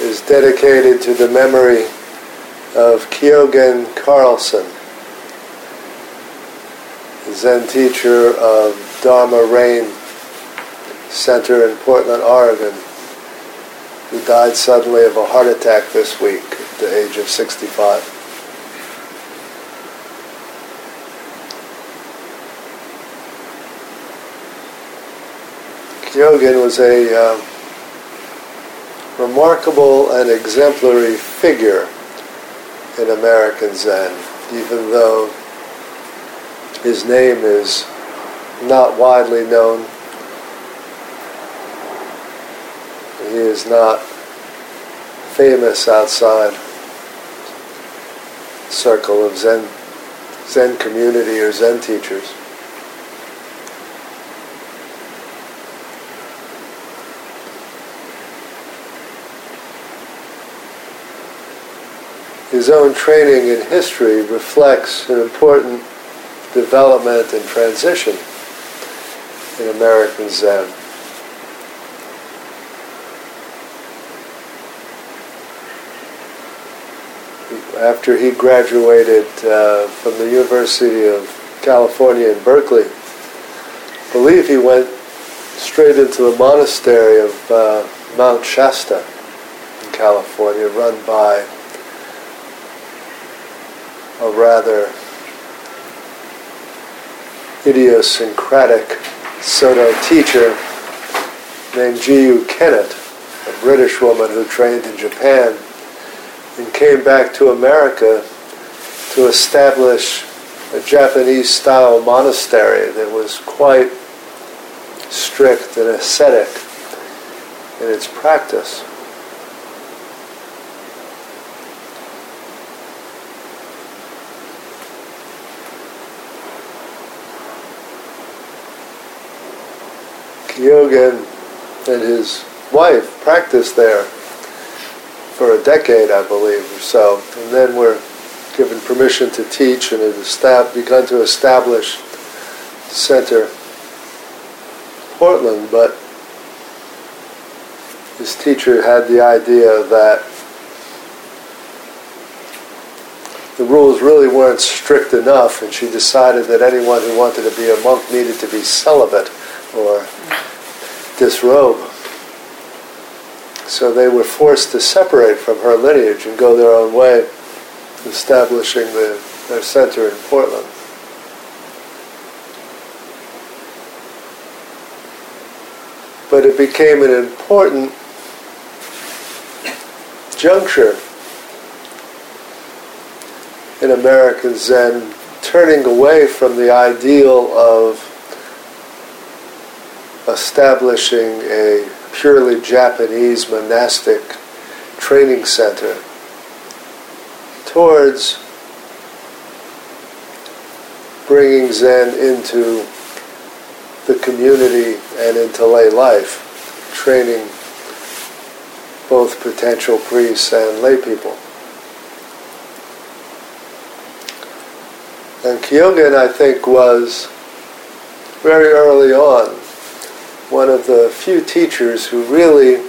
is dedicated to the memory of Kyogen Carlson, Zen teacher of Dharma Rain Center in Portland, Oregon, who died suddenly of a heart attack this week at the age of 65. Kyogen was a uh, remarkable and exemplary figure in American Zen, even though his name is not widely known. He is not famous outside circle of Zen Zen community or Zen teachers. His own training in history reflects an important development and transition in American Zen. After he graduated uh, from the University of California in Berkeley, I believe he went straight into the monastery of uh, Mount Shasta in California, run by a rather idiosyncratic Soto teacher named Ji-Yu Kennett, a British woman who trained in Japan and came back to America to establish a Japanese style monastery that was quite strict and ascetic in its practice. Kyogen and his wife practiced there for a decade, I believe, or so. And then we're given permission to teach and have begun to establish center Portland, but his teacher had the idea that the rules really weren't strict enough, and she decided that anyone who wanted to be a monk needed to be celibate or disrobe. So they were forced to separate from her lineage and go their own way, establishing the, their center in Portland. But it became an important juncture in American Zen, turning away from the ideal of establishing a purely Japanese monastic training center towards bringing Zen into the community and into lay life, training both potential priests and lay people. And Kyogen, I think, was very early on one of the few teachers who really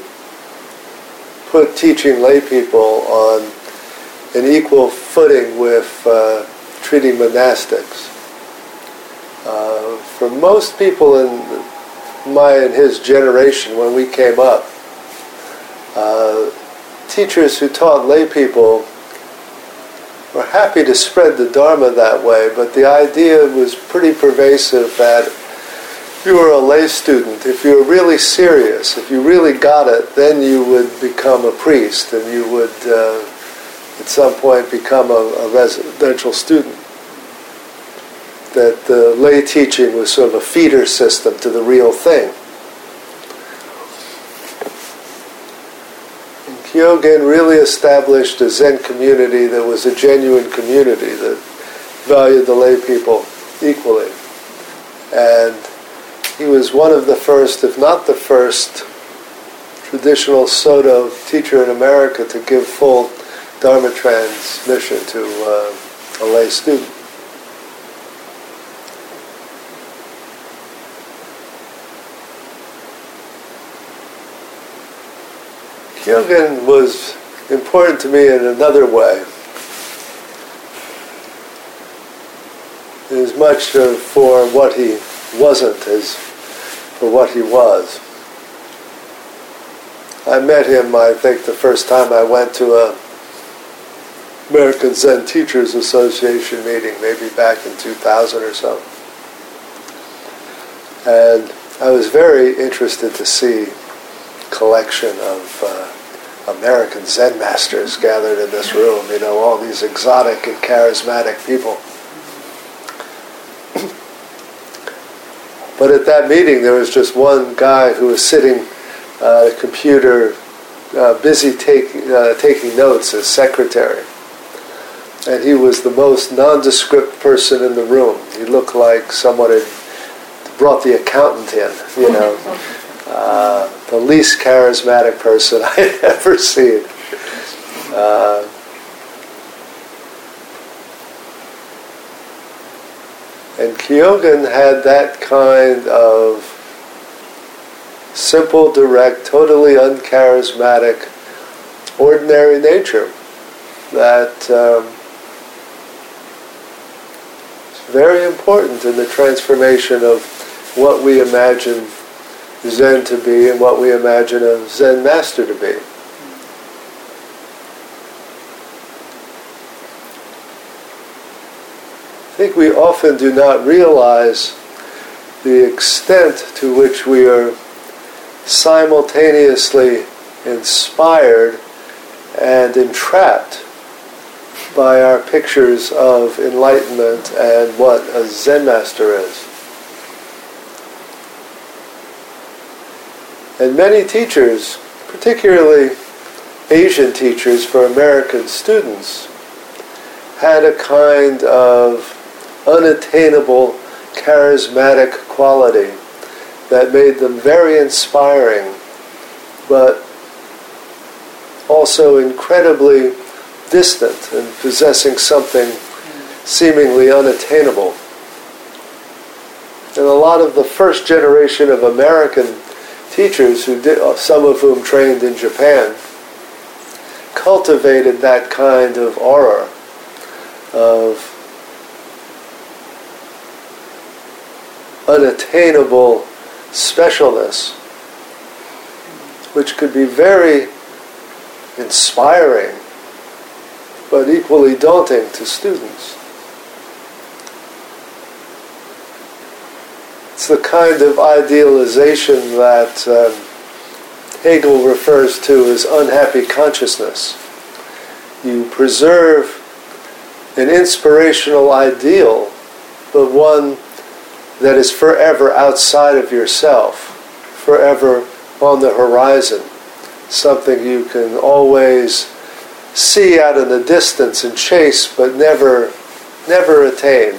put teaching lay people on an equal footing with uh, treating monastics. Uh, for most people in my and his generation, when we came up, uh, teachers who taught lay people were happy to spread the Dharma that way, but the idea was pretty pervasive that you were a lay student, if you were really serious, if you really got it, then you would become a priest and you would uh, at some point become a, a, residential student. That the lay teaching was sort of a feeder system to the real thing. And Kyogen really established a Zen community that was a genuine community that valued the lay people equally. And he was one of the first, if not the first, traditional Soto teacher in America to give full Dharma transmission to uh, a lay student. Kyogen was important to me in another way. As much uh, for what he wasn't as for what he was. I met him, I think, the first time I went to a American Zen Teachers Association meeting, maybe back in 2000 or so. And I was very interested to see collection of uh, American Zen masters gathered in this room, you know, all these exotic and charismatic people. But at that meeting, there was just one guy who was sitting at uh, computer, uh, busy take, uh, taking notes as secretary. And he was the most nondescript person in the room. He looked like someone had brought the accountant in, you know. Uh, the least charismatic person I had ever seen. Uh, and Kyogen had that kind of simple, direct, totally uncharismatic, ordinary nature that um, is very important in the transformation of what we imagine Zen to be and what we imagine a Zen master to be. I think we often do not realize the extent to which we are simultaneously inspired and entrapped by our pictures of enlightenment and what a Zen master is. And many teachers, particularly Asian teachers for American students, had a kind of unattainable charismatic quality that made them very inspiring, but also incredibly distant and possessing something seemingly unattainable. And a lot of the first generation of American teachers, who did, uh, some of whom trained in Japan, cultivated that kind of aura of unattainable specialness, which could be very inspiring, but equally daunting to students. It's the kind of idealization that um, Hegel refers to as unhappy consciousness. You preserve an inspirational ideal, but one that is forever outside of yourself, forever on the horizon, something you can always see out in the distance and chase, but never, never attain.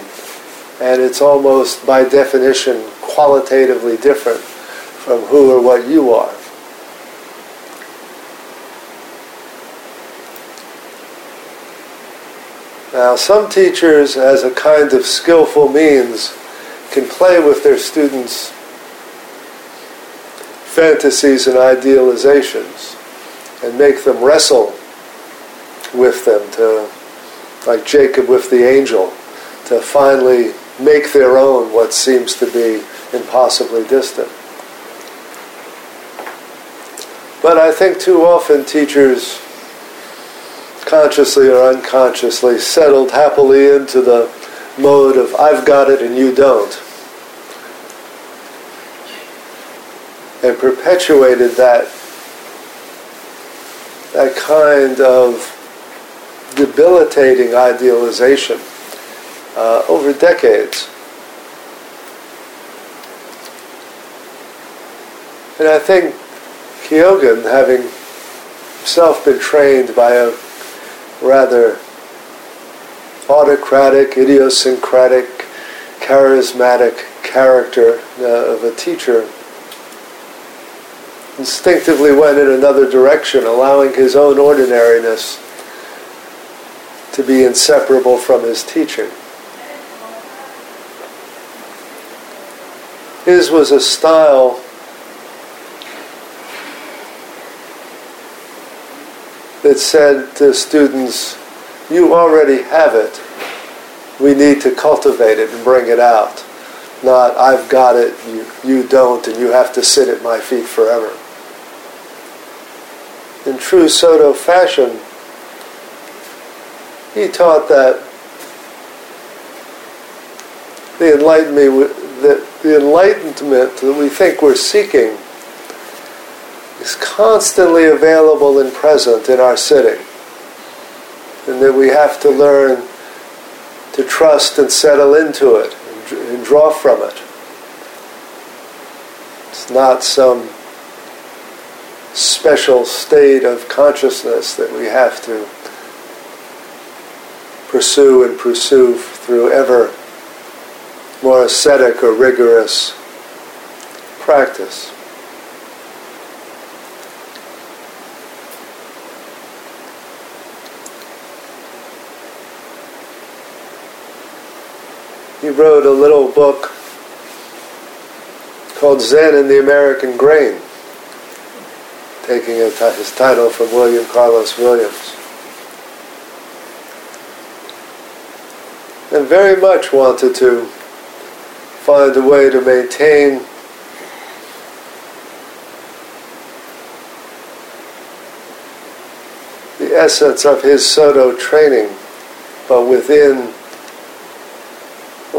And it's almost by definition qualitatively different from who or what you are. Now, some teachers, as a kind of skillful means, can play with their students' fantasies and idealizations and make them wrestle with them to, like Jacob with the angel, to finally make their own what seems to be impossibly distant. But I think too often teachers, consciously or unconsciously, settled happily into the mode of I've got it and you don't. And perpetuated that that kind of debilitating idealization uh, over decades. And I think Kyogen, having himself been trained by a rather autocratic, idiosyncratic, charismatic character uh, of a teacher, instinctively went in another direction, allowing his own ordinariness to be inseparable from his teaching. His was a style that said to students, you already have it. We need to cultivate it and bring it out. Not, I've got it, you, you don't, and you have to sit at my feet forever. In true Soto fashion, he taught that the enlightenment, that the enlightenment that we think we're seeking is constantly available and present in our sitting. And that we have to learn to trust and settle into it and draw from it. It's not some special state of consciousness that we have to pursue and pursue through ever more ascetic or rigorous practice. He wrote a little book called Zen in the American Grain, taking his title from William Carlos Williams. And very much wanted to find a way to maintain the essence of his Soto training, but within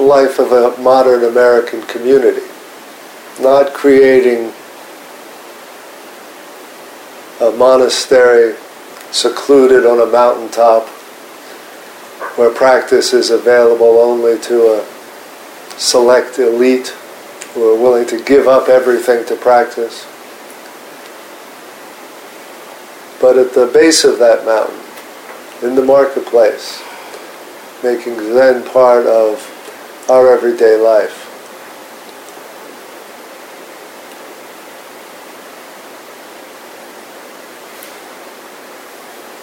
life of a modern American community, not creating a monastery secluded on a mountaintop where practice is available only to a select elite who are willing to give up everything to practice. But at the base of that mountain, in the marketplace, making Zen part of our everyday life.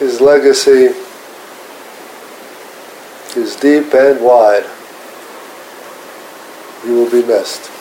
His legacy is deep and wide. You will be missed.